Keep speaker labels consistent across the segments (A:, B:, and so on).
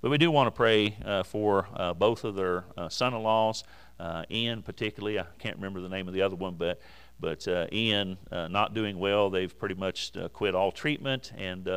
A: But we do want to pray uh, for uh, both of their uh, son-in-laws, uh, Ian particularly. I can't remember the name of the other one, but but uh, Ian uh, not doing well. They've pretty much quit all treatment and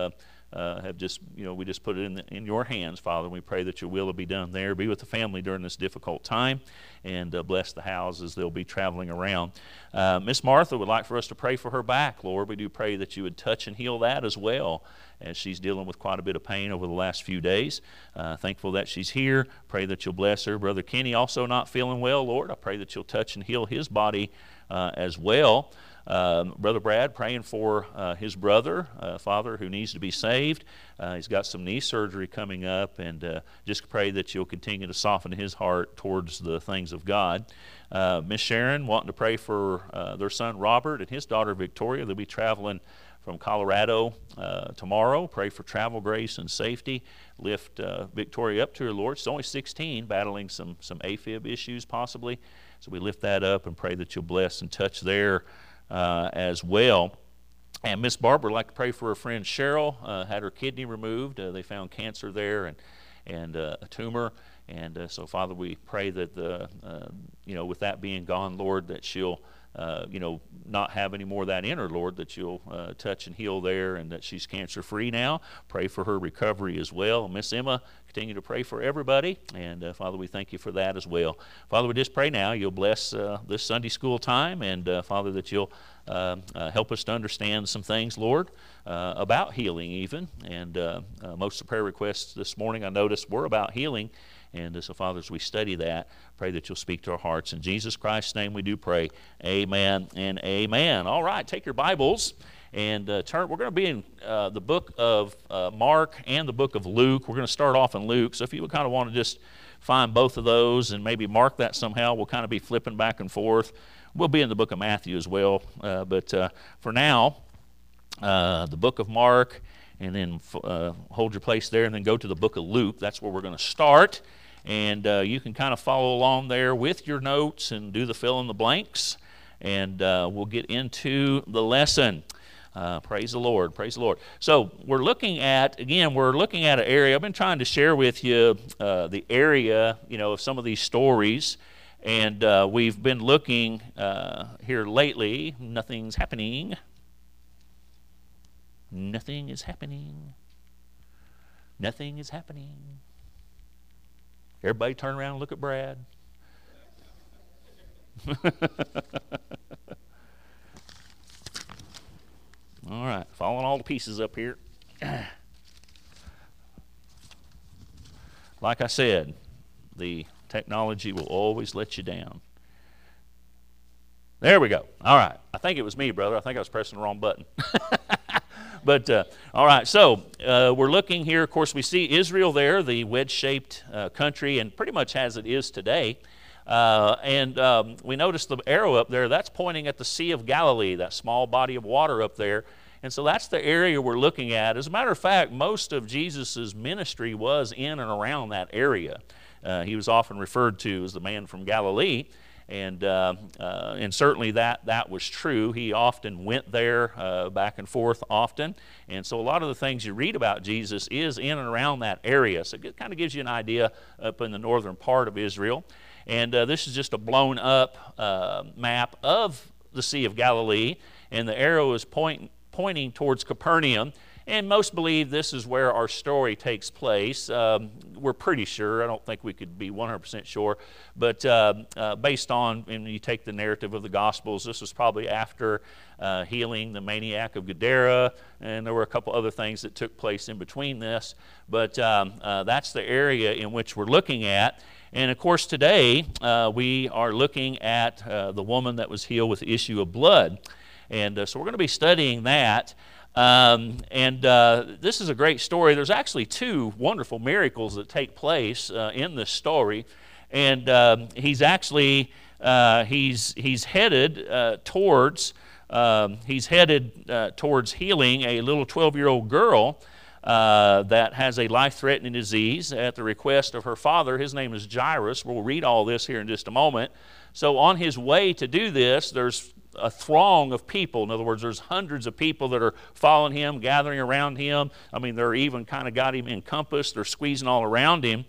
A: uh, have just, you know, we just put it in, the, in your hands, Father. And we pray that your will will be done there. Be with the family during this difficult time and uh, bless the houses they'll be traveling around. Uh, Miss Martha would like for us to pray for her back, Lord. We do pray that you would touch and heal that as well as she's dealing with quite a bit of pain over the last few days. Uh, thankful that she's here. Pray that you'll bless her. Brother Kenny also not feeling well, Lord. I pray that you'll touch and heal his body uh, as well. Um, brother Brad praying for uh, his brother, uh, father who needs to be saved. Uh, he's got some knee surgery coming up, and uh, just pray that you'll continue to soften his heart towards the things of God. Uh, Miss Sharon wanting to pray for uh, their son Robert and his daughter Victoria. They'll be traveling from Colorado tomorrow. Pray for travel grace and safety. Lift Victoria up to her Lord. She's only 16, battling some some AFib issues possibly. So we lift that up and pray that you'll bless and touch their uh, as well. And Miss Barbara would like to pray for her friend Cheryl. Uh, had her kidney removed. Uh, they found cancer there and and uh, a tumor. And uh, so, Father, we pray that the you know with that being gone, Lord, that she'll uh, you know, not have any more of that in her, Lord, that you'll uh, touch and heal there and that she's cancer free now. Pray for her recovery as well. Miss Emma, continue to pray for everybody. And uh, Father, we thank you for that as well. Father, we just pray now you'll bless uh, this Sunday school time and uh, Father, that you'll uh, help us to understand some things, Lord, about healing even. And most of the prayer requests this morning I noticed were about healing. And so, Father, as we study that, pray that you'll speak to our hearts. In Jesus Christ's name we do pray. Amen and amen. All right, take your Bibles and uh, turn. We're going to be in uh, the book of uh, Mark and the book of Luke. We're going to start off in Luke. So if you would kind of want to just find both of those and maybe mark that somehow, we'll kind of be flipping back and forth. We'll be in the book of Matthew as well. Uh, but uh, for now, uh, the book of Mark, and then hold your place there, and then go to the book of Luke. That's where we're going to start. And uh, you can kind of follow along there with your notes and do the fill in the blanks. And uh, we'll get into the lesson. Uh, praise the Lord. Praise the Lord. So, we're looking at, again, we're looking at an area. I've been trying to share with you uh, the area, you know, of some of these stories. And uh, we've been looking uh, here lately. Nothing's happening. Nothing is happening. Nothing is happening. Everybody turn around and look at Brad. all right, falling all the pieces up here. like I said, the technology will always let you down. There we go. All right. I think it was me, brother. I think I was pressing the wrong button. But uh, all right, so uh, we're looking here. Of course, we see Israel there, the wedge shaped uh, country, and pretty much as it is today. Uh, and um, we notice the arrow up there, that's pointing at the Sea of Galilee, that small body of water up there. And so that's the area we're looking at. As a matter of fact, most of Jesus' ministry was in and around that area. Uh, he was often referred to as the man from Galilee and uh, uh, and certainly that that was true. He often went there uh, back and forth often, and so a lot of the things you read about Jesus is in and around that area. So it kind of gives you an idea up in the northern part of Israel. And uh, this is just a blown up uh, map of the Sea of Galilee, and the arrow is point, pointing towards Capernaum. And most believe this is where our story takes place. Um, we're pretty sure. I don't think we could be 100% sure. But uh, uh, based on, and you take the narrative of the Gospels, this was probably after uh, healing the maniac of Gadara, and there were a couple other things that took place in between this. But um, uh, that's the area in which we're looking at. And of course, today uh, we are looking at uh, the woman that was healed with the issue of blood. And so we're going to be studying that. Um, and uh, this is a great story. There's actually two wonderful miracles that take place uh, in this story. And um, he's actually uh, he's he's headed uh, towards um, he's headed uh, towards healing a little 12-year-old girl uh, that has a life-threatening disease at the request of her father. His name is Jairus. We'll read all this here in just a moment. So on his way to do this, there's a throng of people. In other words, there's hundreds of people that are following him, gathering around him. I mean, they're even kind of got him encompassed, they're squeezing all around him.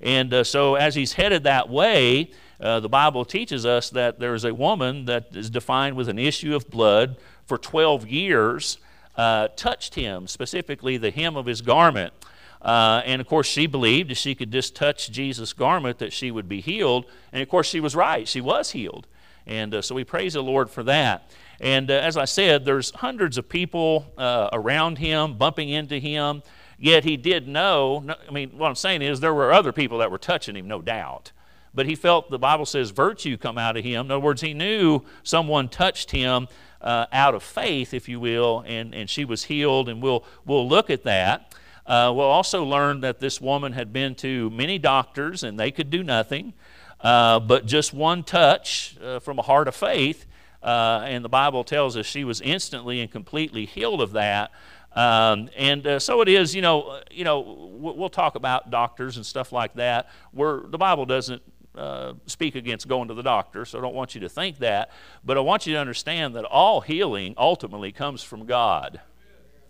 A: And uh, so, as he's headed that way, uh, the Bible teaches us that there is a woman that is defined with an issue of blood for 12 years, uh, touched him, specifically the hem of his garment. Uh, and of course, she believed if she could just touch Jesus' garment that she would be healed. And of course, she was right. She was healed. And uh, so we praise the Lord for that. And uh, as I said, there's hundreds of people uh, around him, bumping into him. Yet he did know, I mean, what I'm saying is there were other people that were touching him, no doubt. But he felt, the Bible says, virtue come out of him. In other words, he knew someone touched him uh, out of faith, if you will, and, and she was healed, and we'll, we'll look at that. Uh, we'll also learn that this woman had been to many doctors and they could do nothing, uh, but just one touch uh, from a heart of faith, uh, and the Bible tells us she was instantly and completely healed of that. Um, and uh, so it is, you know, you know, we'll talk about doctors and stuff like that, where the Bible doesn't uh, speak against going to the doctor, so I don't want you to think that. But I want you to understand that all healing ultimately comes from God.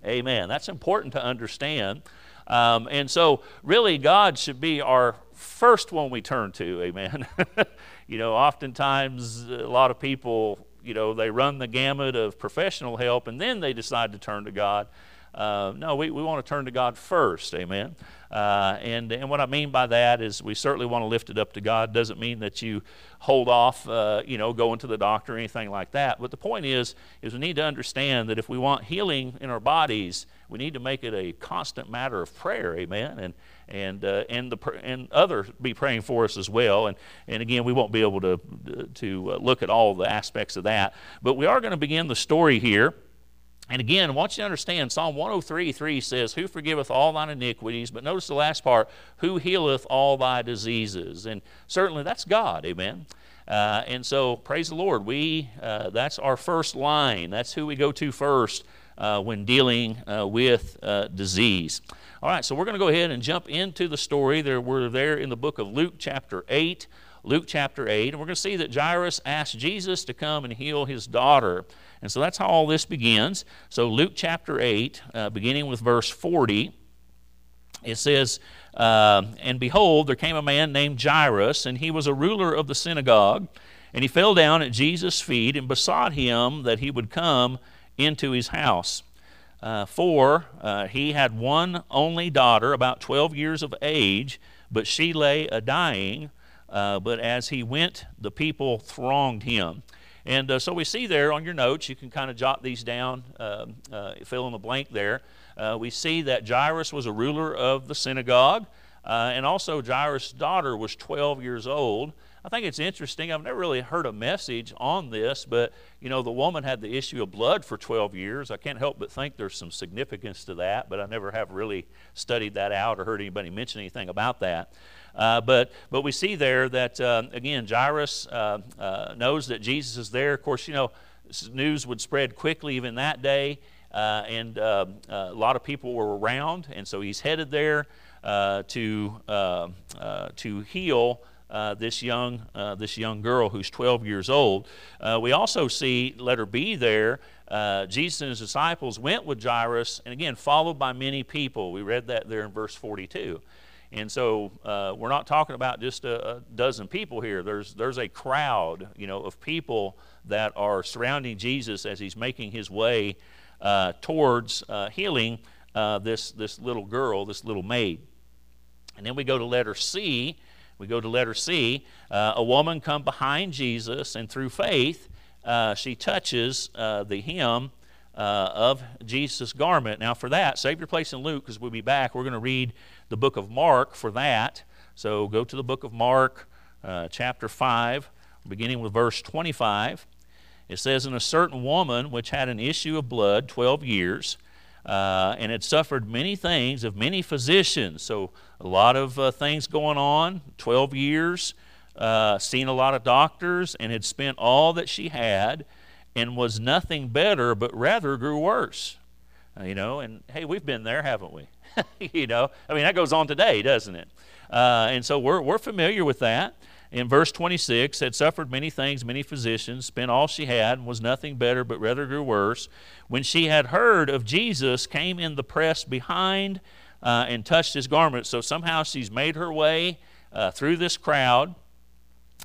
A: Amen. That's important to understand. Um, and so, really, God should be our first one we turn to. Amen. you know, oftentimes a lot of people, you know, they run the gamut of professional help and then they decide to turn to God. Uh, no, we, we want to turn to God first. Amen. Uh, and, and what I mean by that is we certainly want to lift it up to God. Doesn't mean that you hold off, uh, you know, going to the doctor or anything like that. But the point is, is we need to understand that if we want healing in our bodies, we need to make it a constant matter of prayer. Amen. And and uh, and the and others be praying for us as well. And and again, we won't be able to to uh, look at all the aspects of that, but we are going to begin the story here. And again, I want you to understand Psalm 103 3 says, Who forgiveth all thine iniquities? But notice the last part, Who healeth all thy diseases? And certainly that's God, amen. Uh, and so, praise the Lord. We uh, that's our first line. That's who we go to first uh, when dealing uh, with uh, disease. All right, so we're going to go ahead and jump into the story. There, we're there in the book of Luke, chapter 8. Luke chapter 8, and we're going to see that Jairus asked Jesus to come and heal his daughter. And so that's how all this begins. So, Luke chapter 8, uh, beginning with verse 40, it says, uh, And behold, there came a man named Jairus, and he was a ruler of the synagogue. And he fell down at Jesus' feet and besought him that he would come into his house. Uh, for uh, he had one only daughter, about 12 years of age, but she lay a dying. Uh, but as he went, the people thronged him. And uh, so we see there on your notes, you can kind of jot these down, uh, uh, fill in the blank there. Uh, we see that Jairus was a ruler of the synagogue, and also Jairus' daughter was 12 years old. I think it's interesting. I've never really heard a message on this, but you know, the woman had the issue of blood for 12 years. I can't help but think there's some significance to that, but I never have really studied that out or heard anybody mention anything about that. Uh, but, but we see there that, uh, again, Jairus uh, uh, knows that Jesus is there. Of course, you know, news would spread quickly even that day, uh, and a lot of people were around, and so he's headed there to, to heal. Uh, this young uh, this young girl who's 12 years old. Uh, we also see letter B there. Jesus and his disciples went with Jairus, and again followed by many people. We read that there in verse 42. And so uh, we're not talking about just a, a, dozen people here. There's, there's a crowd, you know, of people that are surrounding Jesus as he's making his way uh, towards uh, healing uh, this, this little girl, this little maid. And then we go to letter C. We go to letter C. Uh, a woman come behind Jesus, and through faith, uh, she touches the hem of Jesus' garment. Now, for that, save your place in Luke because we'll be back. We're going to read the book of Mark for that. So go to the book of Mark, uh, chapter 5, beginning with verse 25. It says, And a certain woman which had an issue of blood 12 years, uh, and had suffered many things of many physicians. So a lot of uh, things going on, 12 years, uh, seen a lot of doctors, and had spent all that she had, and was nothing better, but rather grew worse. Uh, you know, and hey, we've been there, haven't we? you know, I mean, that goes on today, doesn't it? Uh, and so we're, we're familiar with that. In verse 26 had suffered many things, many physicians, spent all she had, and was nothing better, but rather grew worse. When she had heard of Jesus, came in the press behind uh, and touched his garment. So somehow she's made her way uh, through this crowd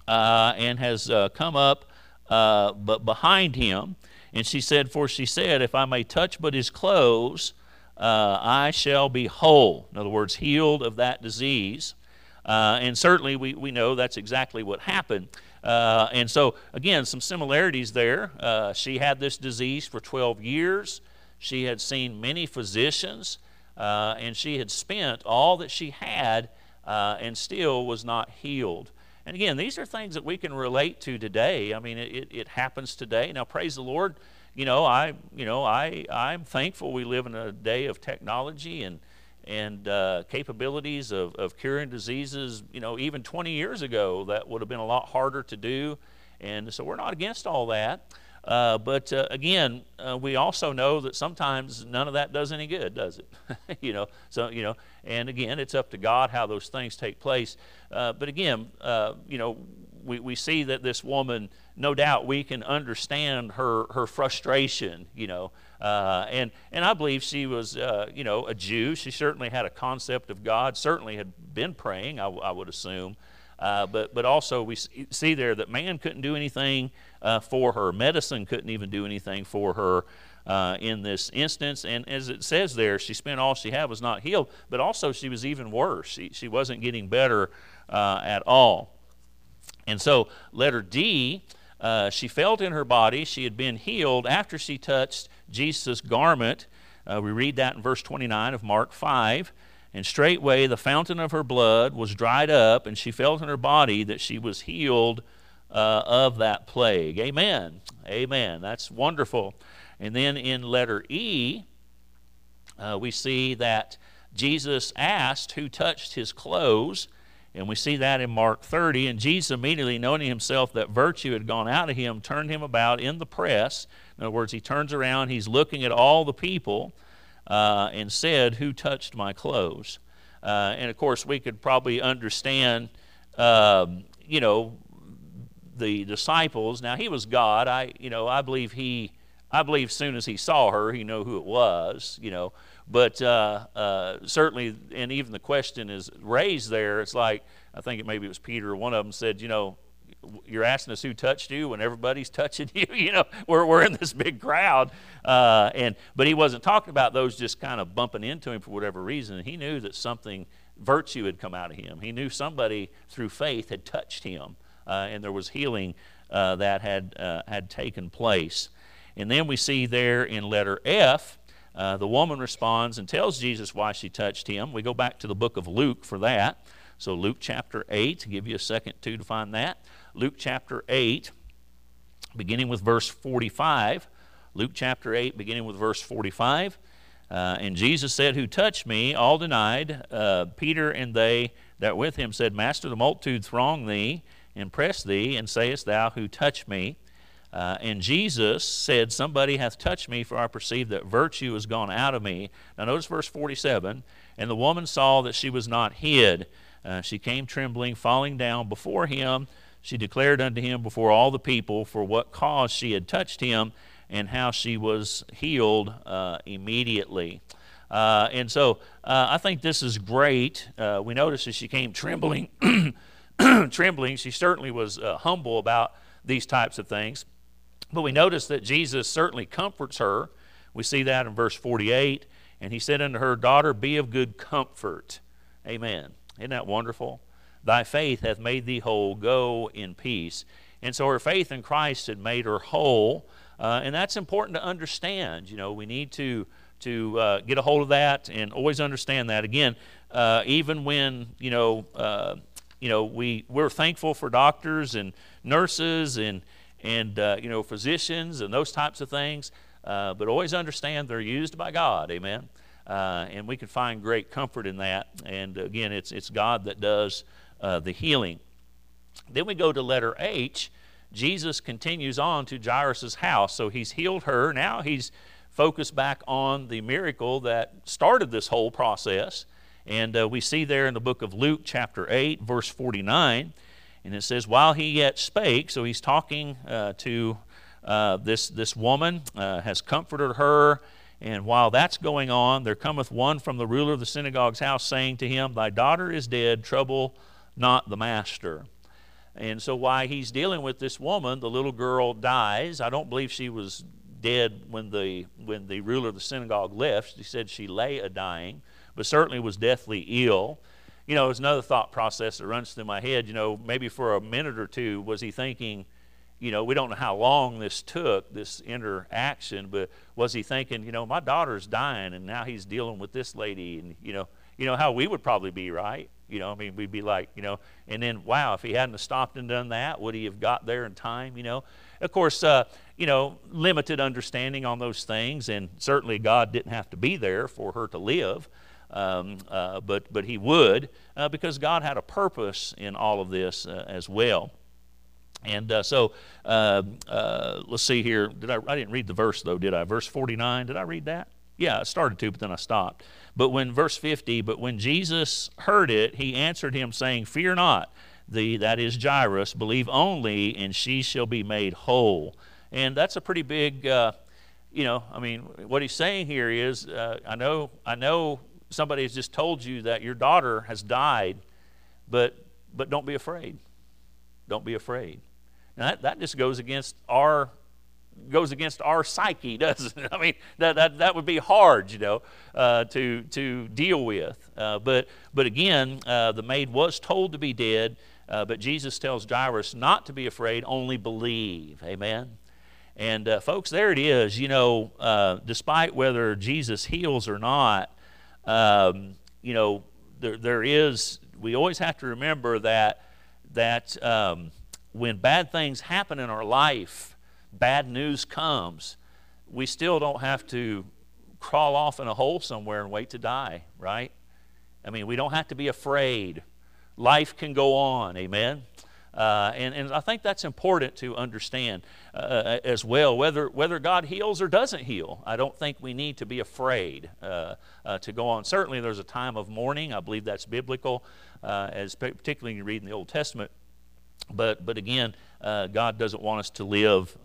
A: uh, and has uh, come up uh, but behind him. And she said, For she said, If I may touch but his clothes, uh, I shall be whole. In other words, healed of that disease. Uh, and certainly we, we know that's exactly what happened. Uh, and so, again, some similarities there. Uh, she had this disease for 12 years. She had seen many physicians, uh, and she had spent all that she had uh, and still was not healed. And again, these are things that we can relate to today. I mean, it, it happens today. Now, praise the Lord. You know, I, you know, I, I'm thankful we live in a day of technology and and uh, capabilities of, of curing diseases, you know, even 20 years ago, that would have been a lot harder to do. And so we're not against all that. Uh, but uh, again, uh, we also know that sometimes none of that does any good, does it? you know, so you know, and again, it's up to God how those things take place. Uh, but again, uh, you know, we, we see that this woman, no doubt, we can understand her her frustration. You know, uh, and, and I believe she was, uh, you know, a Jew. She certainly had a concept of God, certainly had been praying, I, I would assume. Uh, but, but also, we see there that man couldn't do anything uh, for her. Medicine couldn't even do anything for her uh, in this instance. And as it says there, she spent all she had, was not healed, but also she was even worse. She, she wasn't getting better uh, at all. And so, letter D, uh, she felt in her body she had been healed after she touched Jesus' garment. Uh, we read that in verse 29 of Mark 5. And straightway the fountain of her blood was dried up, and she felt in her body that she was healed uh, of that plague. Amen. Amen. That's wonderful. And then in letter E, uh, we see that Jesus asked who touched his clothes. And we see that in Mark 30. And Jesus, immediately knowing himself that virtue had gone out of him, turned him about in the press. In other words, he turns around, he's looking at all the people, uh, and said, Who touched my clothes? Uh, and of course, we could probably understand, um, you know, the disciples. Now, he was God. I, you know, I believe he, I believe soon as he saw her, he knew who it was, you know. But uh, uh, certainly, and even the question is raised there. It's like I think it maybe it was Peter. One of them said, you know, you're asking us who touched you when everybody's touching you. you know, we're we're in this big crowd, uh, and but he wasn't talking about those just kind of bumping into him for whatever reason. He knew that something virtue had come out of him. He knew somebody through faith had touched him, uh, and there was healing uh, that had uh, had taken place. And then we see there in letter F uh, the woman responds and tells Jesus why she touched him. We go back to the book of Luke for that. So, Luke chapter 8, to give you a second too to find that. Luke chapter 8, beginning with verse 45. Luke chapter 8, beginning with verse 45. Uh, and Jesus said, Who touched me? All denied. Uh, Peter and they that with him said, Master, the multitude throng thee and press thee, and sayest thou, Who touched me? Uh, and Jesus said, Somebody hath touched me, for I perceive that virtue is gone out of me. Now, notice verse 47 And the woman saw that she was not hid. Uh, she came trembling, falling down before him. She declared unto him before all the people for what cause she had touched him and how she was healed uh, immediately. Uh, and so uh, I think this is great. Uh, we notice as she came trembling, trembling, she certainly was humble about these types of things. But we notice that Jesus certainly comforts her. We see that in verse 48. And he said unto her, Daughter, be of good comfort. Amen. Isn't that wonderful? Thy faith hath made thee whole. Go in peace. And so her faith in Christ had made her whole. Uh, and that's important to understand. You know, we need to to uh, get a hold of that and always understand that. Again, uh, even when you know, uh, you know, we we're thankful for doctors and nurses and and uh, you know physicians and those types of things. Uh, but always understand they're used by God. Amen. Uh, and we can find great comfort in that. And again, it's it's God that does uh, the healing. Then we go to letter H. Jesus continues on to Jairus' house. So he's healed her. Now he's focused back on the miracle that started this whole process. And uh, we see there in the book of Luke, chapter 8, verse 49. And it says, while he yet spake, so he's talking uh, to uh, this, this woman, uh, has comforted her. And while that's going on, there cometh one from the ruler of the synagogue's house, saying to him, Thy daughter is dead, trouble not the master. And so while he's dealing with this woman, the little girl dies. I don't believe she was dead when the when the ruler of the synagogue left. He said she lay a dying, but certainly was deathly ill. You know, it's another thought process that runs through my head. You know, maybe for a minute or two, was he thinking, you know, we don't know how long this took, this interaction, but was he thinking, you know, my daughter's dying and now he's dealing with this lady and, you know, you know how we would probably be, right? You know, I mean, we'd be like, you know, and then, wow, if he hadn't stopped and done that, would he have got there in time, you know? Of course, uh, you know, limited understanding on those things, and certainly God didn't have to be there for her to live, um, uh, but, but He would uh, because God had a purpose in all of this uh, as well. And uh, so uh, let's see here. Did I, I didn't read the verse though, did I? Verse 49. Did I read that? Yeah, I started to, but then I stopped. But when verse 50, but when Jesus heard it, he answered him, saying, Fear not the that is Jairus, believe only, and she shall be made whole. And that's a pretty big, you know, I mean, what he's saying here is, uh, I know, I know somebody has just told you that your daughter has died, but but don't be afraid. Don't be afraid. Now that, that just goes against our goes against our psyche, doesn't it? I mean, that, that, that would be hard, you know, uh, to, to deal with. Uh, but, but again, uh, the maid was told to be dead. Uh, but Jesus tells Jairus not to be afraid, only believe. Amen. And uh, folks, there it is. You know, uh, despite whether Jesus heals or not, um, you know, there, there is. We always have to remember that that um, when bad things happen in our life, bad news comes. We still don't have to crawl off in a hole somewhere and wait to die, right? I mean, we don't have to be afraid life can go on. Amen. Uh, and, and I think that's important to understand uh, uh, as well. Whether, whether God heals or doesn't heal, I don't think we need to be afraid uh, uh to go on. Certainly, there's a time of mourning. I believe that's biblical, uh, as particularly you read in the Old Testament. But, but again, God doesn't want us to live,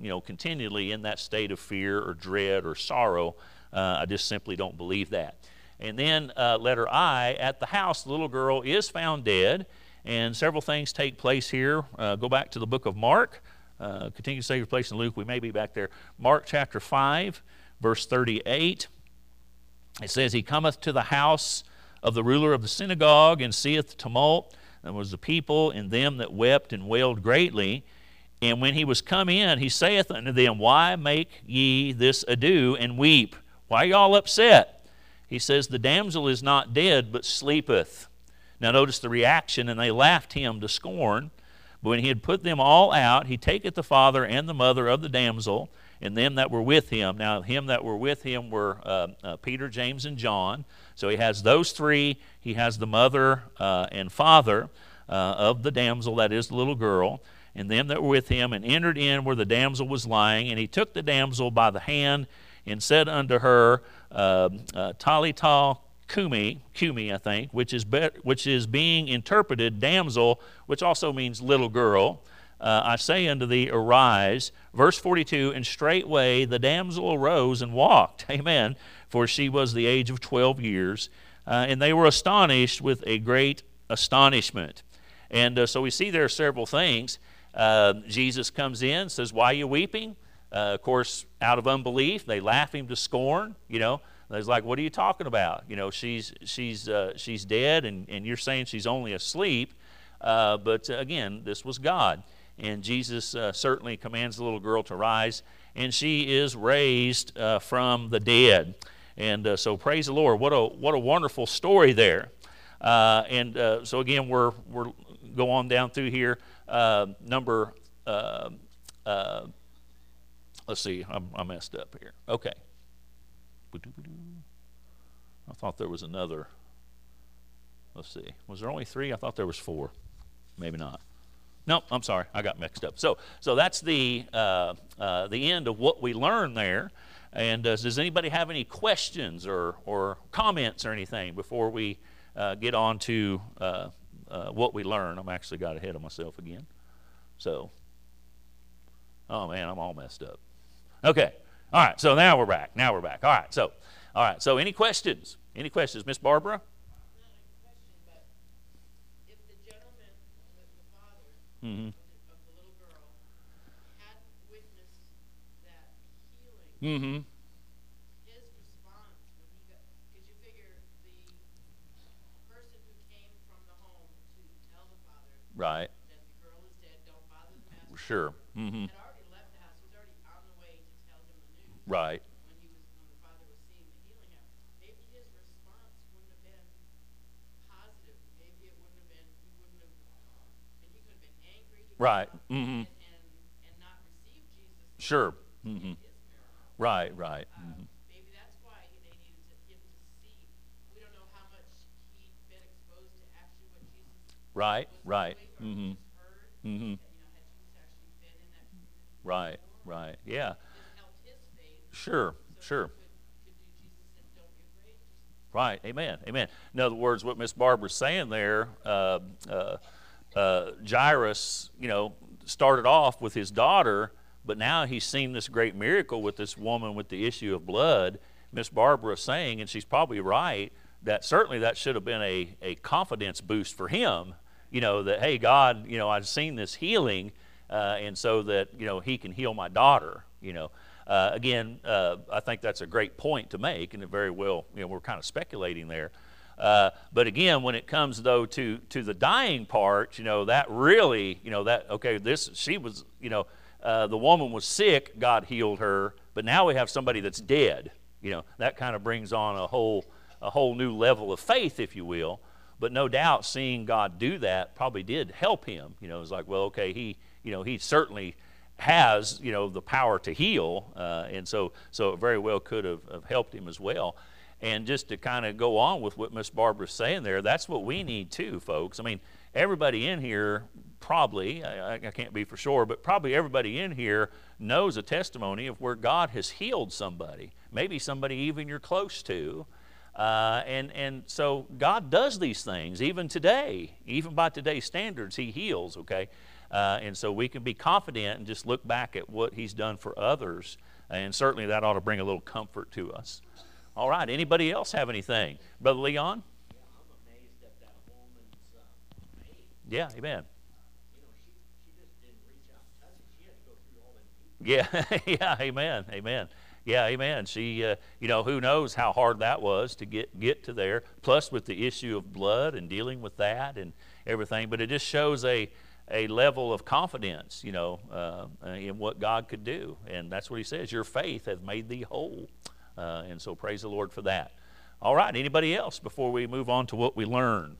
A: you know, continually in that state of fear or dread or sorrow. I just simply don't believe that. And then letter I, at the house, the little girl is found dead. And several things take place here. Uh, go back to the book of Mark. Uh, continue to say your place in Luke. We may be back there. Mark chapter 5, verse 38. It says, He cometh to the house of the ruler of the synagogue and seeth the tumult. And was the people and them that wept and wailed greatly. And when he was come in, he saith unto them, Why make ye this ado and weep? Why are y'all upset? he says, The damsel is not dead, but sleepeth. Now notice the reaction, and they laughed him to scorn. But when he had put them all out, he taketh the father and the mother of the damsel, and them that were with him. Now, him that were with him were uh, uh, Peter, James, and John. So he has those three. He has the mother uh, and father uh, of the damsel, that is the little girl, and them that were with him, and entered in where the damsel was lying. And he took the damsel by the hand and said unto her, uh, uh, Talitha Kumi, Kumi, I think, which is, be, which is being interpreted damsel, which also means little girl. Uh, I say unto thee, arise. Verse 42 And straightway the damsel arose and walked. Amen. For she was the age of 12 years. Uh, and they were astonished with a great astonishment. And uh, so we see there are several things. Uh, Jesus comes in, says, Why are you weeping? Uh, of course, out of unbelief, they laugh him to scorn. You know, they're like, "What are you talking about? You know, she's she's uh, she's dead, and, and you're saying she's only asleep." Uh, but uh, again, this was God, and Jesus uh, certainly commands the little girl to rise, and she is raised uh, from the dead. And so, praise the Lord! What a what a wonderful story there. and so again, we're we're go on down through here. number Let's see, I'm, I messed up here. Okay. I thought there was another. Let's see. Was there only three? I thought there was four. Maybe not. No, I'm sorry. I got mixed up. So, so that's the uh, uh, the end of what we learned there. And uh, does anybody have any questions or, or comments or anything before we uh, get on to uh, uh, what we learn. I'm actually got ahead of myself again. So, oh man, I'm all messed up. Okay. All right. So now we're back. Now we're back. All right. So, all right. So, any questions? Any questions, Miss Barbara? Mm-hmm. Mm-hmm.
B: His response when he got, because you figure the person who came from the home to tell the father
A: Right.
B: that the girl is dead, don't bother the master,
A: Sure. Mm-hmm.
B: had already left the house. He was already on the way to tell him the news.
A: Right.
B: When he was, when the father was seeing the healing happen, maybe his response wouldn't have been positive. Maybe it wouldn't have been. He wouldn't have. And he could have been angry. he could
A: Right. Mm-hmm.
B: And, and and not received Jesus.
A: Sure. Mm-hmm. Right. Right. Mm-hmm.
B: Maybe that's why they needed to, him to see. We don't know how much he'd been exposed to actually what Jesus
A: Right. Right. Mm-hmm.
B: heard.
A: Mm-hmm.
B: And, you know, had Jesus actually been in that community?
A: Right. Right. Yeah.
B: It helped his faith.
A: Sure. Sure. Right. Amen. Amen. In other words, what Miss Barbara's saying there, uh, uh, uh, Jairus, you know, started off with his daughter, but now he's seen this great miracle with this woman with the issue of blood. Miss Barbara is saying, and she's probably right, that certainly that should have been a, a confidence boost for him. You know, that, hey, God, you know, I've seen this healing, uh, and so that, you know, he can heal my daughter, you know. Uh, again, uh, I think that's a great point to make, and it very well, you know, we're kind of speculating there. Uh, but again, when it comes though to to the dying part, you know, that really, you know, that okay, this she was, you know, uh, the woman was sick, God healed her, but now we have somebody that's dead. You know, that kind of brings on a whole a whole new level of faith, if you will. But no doubt, seeing God do that probably did help him. You know, it's like, well, okay, he, you know, he certainly has, you know, the power to heal, uh, and so so it very well could have, have helped him as well. And just to kind of go on with what Miss Barbara's saying there, that's what we need too, folks. I mean, everybody in here probably, I, I can't be for sure, but probably everybody in here knows a testimony of where God has healed somebody, maybe somebody even you're close to. Uh, and, and so God does these things even today, even by today's standards, He heals, okay? Uh, and so we can be confident and just look back at what He's done for others. And certainly that ought to bring a little comfort to us. All right, anybody else have anything? Brother Leon?
C: Yeah, uh,
A: amen.
C: Them.
A: Yeah, yeah, amen, amen. Yeah, amen. She, uh, you know, who knows how hard that was to get get to there. Plus, with the issue of blood and dealing with that and everything. But it just shows a a level of confidence, you know, uh, in what God could do, and that's what He says. Your faith has made thee whole, uh, and so praise the Lord for that. All right. Anybody else before we move on to what we learn?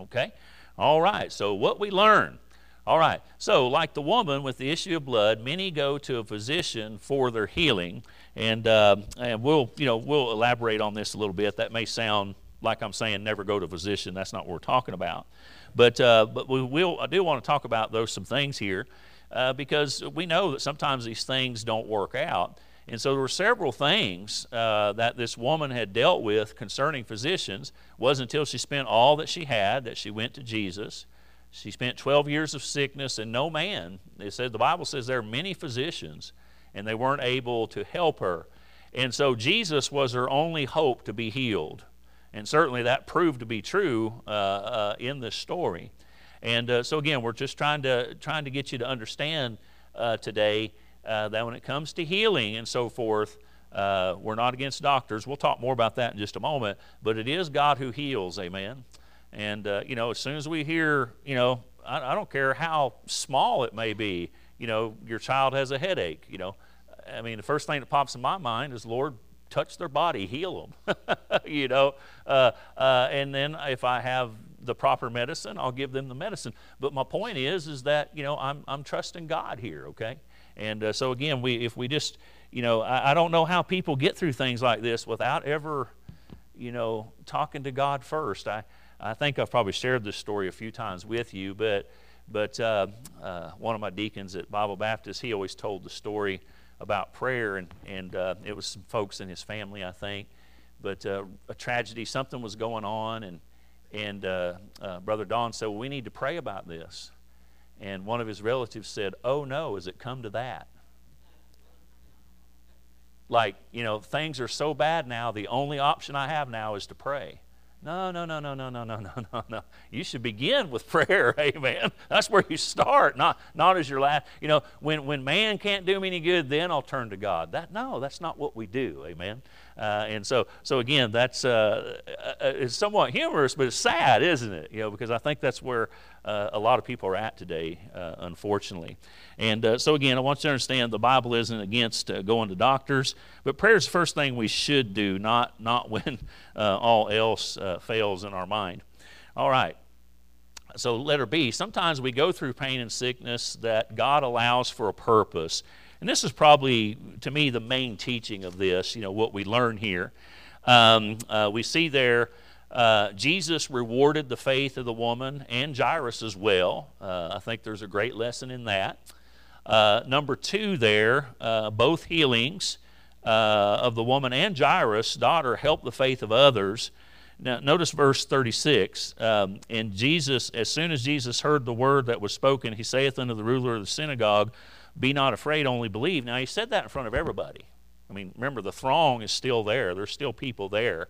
A: Okay. All right. So what we learn. All right. So, like the woman with the issue of blood, many go to a physician for their healing, and uh, and we'll you know we'll elaborate on this a little bit. That may sound like I'm saying never go to a physician. That's not what we're talking about. But uh, but we will. I do want to talk about those some things here, uh, because we know that sometimes these things don't work out. And so there were several things uh, that this woman had dealt with concerning physicians. It wasn't until she spent all that she had that she went to Jesus. She spent 12 years of sickness, and no man, it said, the Bible says there are many physicians, and they weren't able to help her. And so Jesus was her only hope to be healed. And certainly that proved to be true uh, uh, in this story. And uh, so again, we're just trying to trying to get you to understand uh, today uh, that when it comes to healing and so forth, uh, we're not against doctors. We'll talk more about that in just a moment. But it is God who heals. Amen. And, you know, as soon as we hear, you know, I, I, don't care how small it may be, you know, your child has a headache, you know. I mean, the first thing that pops in my mind is, Lord, touch their body, heal them, you know. Uh, uh, and then if I have the proper medicine, I'll give them the medicine. But my point is, is that, you know, I'm, I'm trusting God here, okay? And uh, so again, we, if we just, you know, I, I don't know how people get through things like this without ever, you know, talking to God first. I, I think I've probably shared this story a few times with you, but but uh, uh, one of my deacons at Bible Baptist, he always told the story about prayer, and and uh, it was some folks in his family, I think, but uh, a tragedy, something was going on, and and uh, uh, Brother Don said, well, we need to pray about this. And one of his relatives said, oh no, has it come to that? Like, you know, things are so bad now, the only option I have now is to pray. No, no, no, no, no, no, no, no, no, no. You should begin with prayer, amen. That's where you start, not, not as your last. You know, when, when man can't do me any good, then I'll turn to God. That No, that's not what we do, amen. Uh, and so, so again, that's uh, uh, it's somewhat humorous, but it's sad, isn't it? You know, because I think that's where uh, a lot of people are at today, uh, unfortunately. And uh, so again, I want you to understand the Bible isn't against going to doctors, but prayer is the first thing we should do, not not when all else fails in our mind. All right. So letter B. Sometimes we go through pain and sickness that God allows for a purpose. And this is probably, to me, the main teaching of this, you know, what we learn here. Um, uh, we see there uh, Jesus rewarded the faith of the woman and Jairus as well. Uh, I think there's a great lesson in that. Uh, number two, there, uh, both healings uh, of the woman and Jairus' daughter helped the faith of others. Now, notice verse 36. Um, and Jesus, as soon as Jesus heard the word that was spoken, he saith unto the ruler of the synagogue, be not afraid, only believe. Now, he said that in front of everybody. I mean, remember, the throng is still there, there's still people there.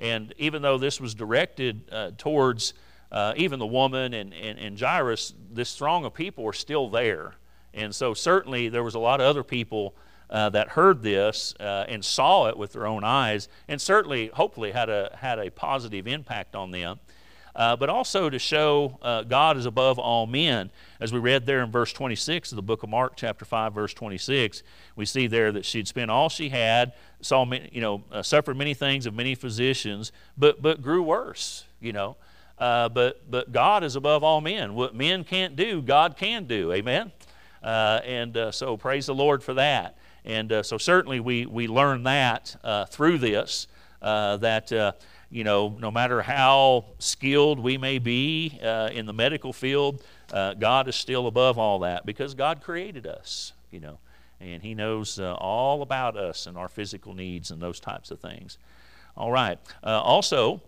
A: And even though this was directed uh, towards uh, even the woman and, and, and Jairus, this throng of people were still there. And so, certainly, there was a lot of other people uh, that heard this uh, and saw it with their own eyes, and certainly, hopefully, had a, had a positive impact on them uh, but also to show uh, God is above all men. As we read there in verse 26 of the book of Mark, chapter 5, verse 26, we see there that she'd spent all she had, saw, you know, uh, suffered many things of many physicians, but, but grew worse, you know. Uh, but, but God is above all men. What men can't do, God can do. Amen? Uh, and uh, so praise the Lord for that. And so certainly we, we learn that through this, that you know, no matter how skilled we may be uh, in the medical field, uh, God is still above all that because God created us, you know, and He knows uh, all about us and our physical needs and those types of things. All right. Uh, also,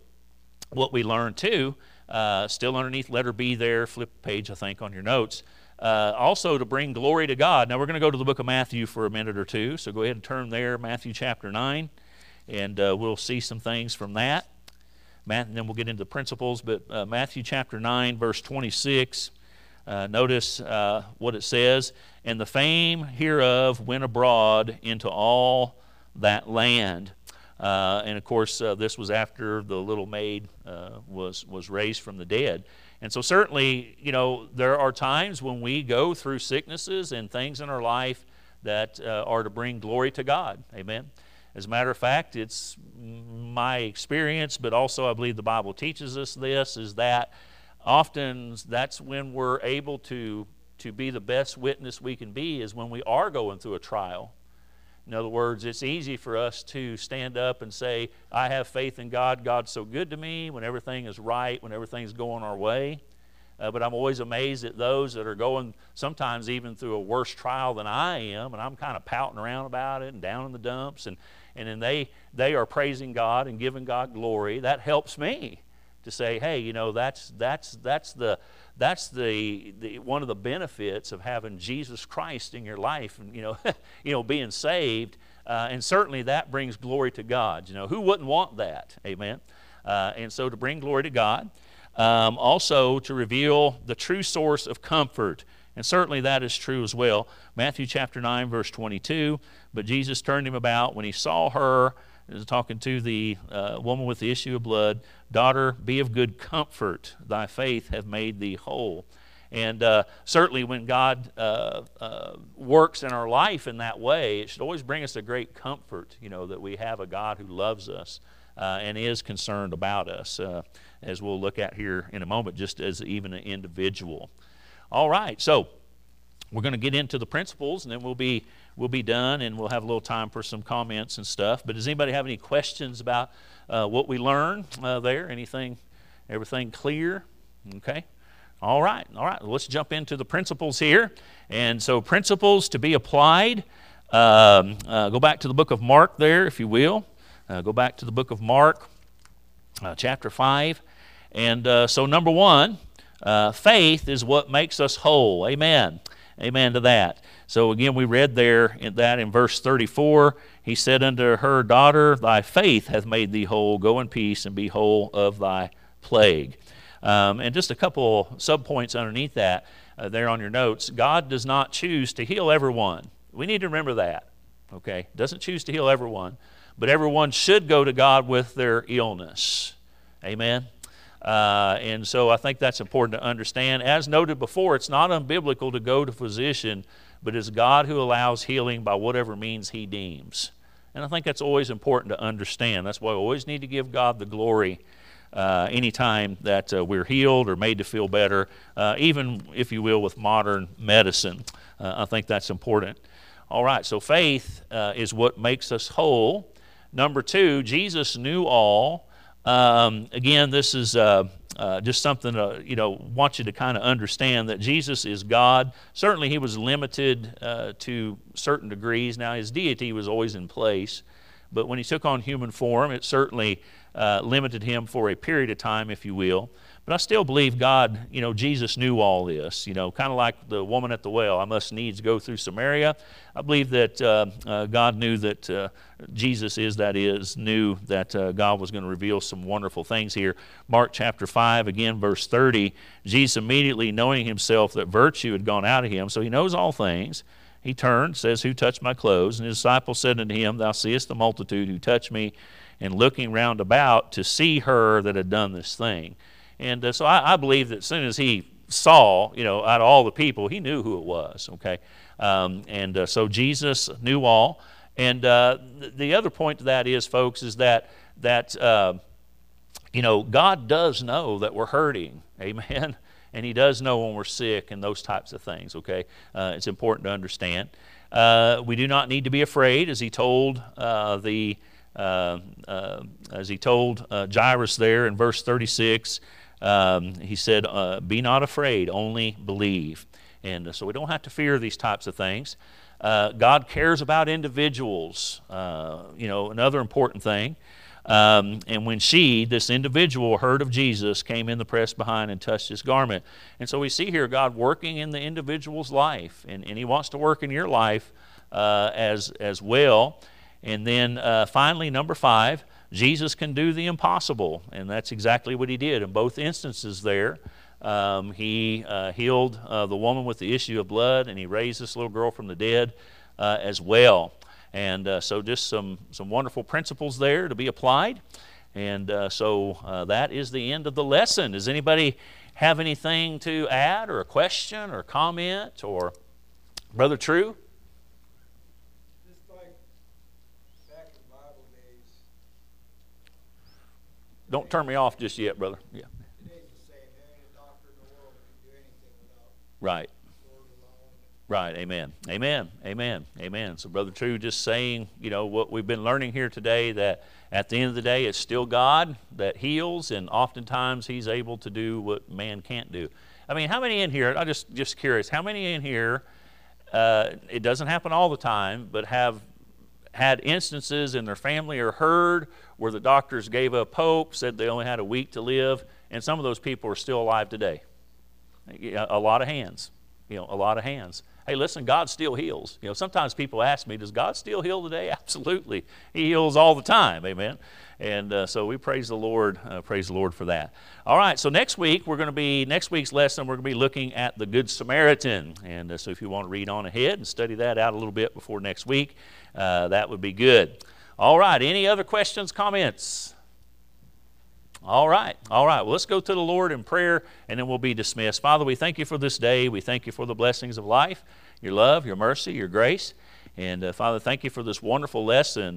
A: what we learned too, uh, still underneath letter B there, flip page, I think, on your notes. Uh, also to bring glory to God. Now we're going to go to the book of Matthew for a minute or two, so go ahead and turn there, Matthew chapter 9 and uh, we'll see some things from that. Matt, and then we'll get into the principles. But uh, Matthew chapter 9, verse 26, uh, notice uh, what it says. And the fame hereof went abroad into all that land. Uh, and of course, uh, this was after the little maid was, was raised from the dead. And so, certainly, you know, there are times when we go through sicknesses and things in our life that are to bring glory to God. Amen. As a matter of fact, it's my experience, but also I believe the Bible teaches us this, is that often that's when we're able to, to be the best witness we can be, is when we are going through a trial. In other words, it's easy for us to stand up and say, I have faith in God. God's so good to me when everything is right, when everything's going our way. Uh, but I'm always amazed at those that are going sometimes even through a worse trial than I am, and I'm kind of pouting around about it and down in the dumps. And and then they, they are praising God and giving God glory, that helps me to say, hey, you know, that's, that's, that's, the, that's the, the, one of the benefits of having Jesus Christ in your life and, you know, you know being saved. Uh, and certainly that brings glory to God. You know, who wouldn't want that? Amen. Uh, and so to bring glory to God. Um, also to reveal the true source of comfort. And certainly that is true as well. Matthew chapter 9, verse 22. But Jesus turned him about when he saw her, talking to the uh, woman with the issue of blood, Daughter, be of good comfort. Thy faith hath made thee whole. And uh, certainly, when God uh, uh, works in our life in that way, it should always bring us a great comfort, you know, that we have a God who loves us uh, and is concerned about us, uh, as we'll look at here in a moment, just as even an individual. All right, so we're going to get into the principles, and then we'll be we'll be done, and we'll have a little time for some comments and stuff. But does anybody have any questions about uh, what we learned uh, there? Anything? Everything clear? Okay. All right. All right. Let's jump into the principles here. And so, principles to be applied. Um, uh, go back to the book of Mark there, if you will. Uh, go back to the book of Mark, uh, chapter five. And uh, so, number one, uh, faith is what makes us whole. Amen. Amen to that. So, again, we read there in that in verse 34 he said unto her, Daughter, thy faith hath made thee whole. Go in peace and be whole of thy plague. Um, and just a couple subpoints underneath that uh, there on your notes. God does not choose to heal everyone. We need to remember that. Okay? Doesn't choose to heal everyone, but everyone should go to God with their illness. Amen. Uh, and so I think that's important to understand. As noted before, it's not unbiblical to go to physician, but it's God who allows healing by whatever means He deems. And I think that's always important to understand. That's why we always need to give God the glory uh, anytime that uh, we're healed or made to feel better, uh, even if you will, with modern medicine. Uh, I think that's important. All right, so faith uh, is what makes us whole. Number two, Jesus knew all. Um, again, this is uh, uh, just something to, you know, want you to kind of understand that Jesus is God. Certainly, he was limited uh, to certain degrees. Now, his deity was always in place, but when he took on human form, it certainly uh, limited him for a period of time, if you will. But I still believe God, you know, Jesus knew all this, you know, kind of like the woman at the well. I must needs go through Samaria. I believe that uh, uh, God knew that uh, Jesus is, that is, knew that uh, God was going to reveal some wonderful things here. Mark chapter 5, again, verse 30. Jesus immediately knowing himself that virtue had gone out of him, so he knows all things. He turned, says, Who touched my clothes? And his disciples said unto him, Thou seest the multitude who touched me, and looking round about to see her that had done this thing. And uh, so I, I, believe that as soon as he saw, you know, out of all the people, he knew who it was, okay? Um, and uh, so Jesus knew all. And uh, the other point to that is, folks, is that, that uh, you know, God does know that we're hurting, amen? And he does know when we're sick and those types of things, okay? Uh, it's important to understand. Uh, we do not need to be afraid, as he told the, as he told Jairus there in verse 36, um, he said, uh, Be not afraid, only believe. And uh, so we don't have to fear these types of things. Uh, God cares about individuals. Uh, you know, another important thing. Um, and when she, this individual, heard of Jesus, came in the press behind and touched his garment. And so we see here God working in the individual's life, and, and he wants to work in your life uh, as, as well. And then uh, finally, number five, Jesus can do the impossible, and that's exactly what he did in both instances there. Um, he uh, healed uh, the woman with the issue of blood, and he raised this little girl from the dead uh, as well. And uh, so, just some, some wonderful principles there to be applied. And uh, so, that is the end of the lesson. Does anybody have anything to add, or a question, or comment, or Brother True? Don't turn me off just yet, brother. Yeah. Right. Right. Amen. Amen. Amen. Amen. So, Brother True, just saying, you know, what we've been learning here today that at the end of the day, it's still God that heals, and oftentimes He's able to do what man can't do. I mean, how many in here, I'm just, just curious, how many in here, uh, it doesn't happen all the time, but have had instances in their family or heard where the doctors gave up hope, said they only had a week to live, and some of those people are still alive today. A lot of hands, you know, a lot of hands. Hey, listen, God still heals. You know, sometimes people ask me, does God still heal today? Absolutely. He heals all the time. Amen. And uh, so we praise the Lord, uh, praise the Lord for that. All right, so next week, we're going to be, next week's lesson, we're going to be looking at the Good Samaritan. And uh, so if you want to read on ahead and study that out a little bit before next week, uh, that would be good. All right, any other questions, comments? All right, all right. Well, let's go to the Lord in prayer and then we'll be dismissed. Father, we thank you for this day. We thank you for the blessings of life, your love, your mercy, your grace. And uh, Father, thank you for this wonderful lesson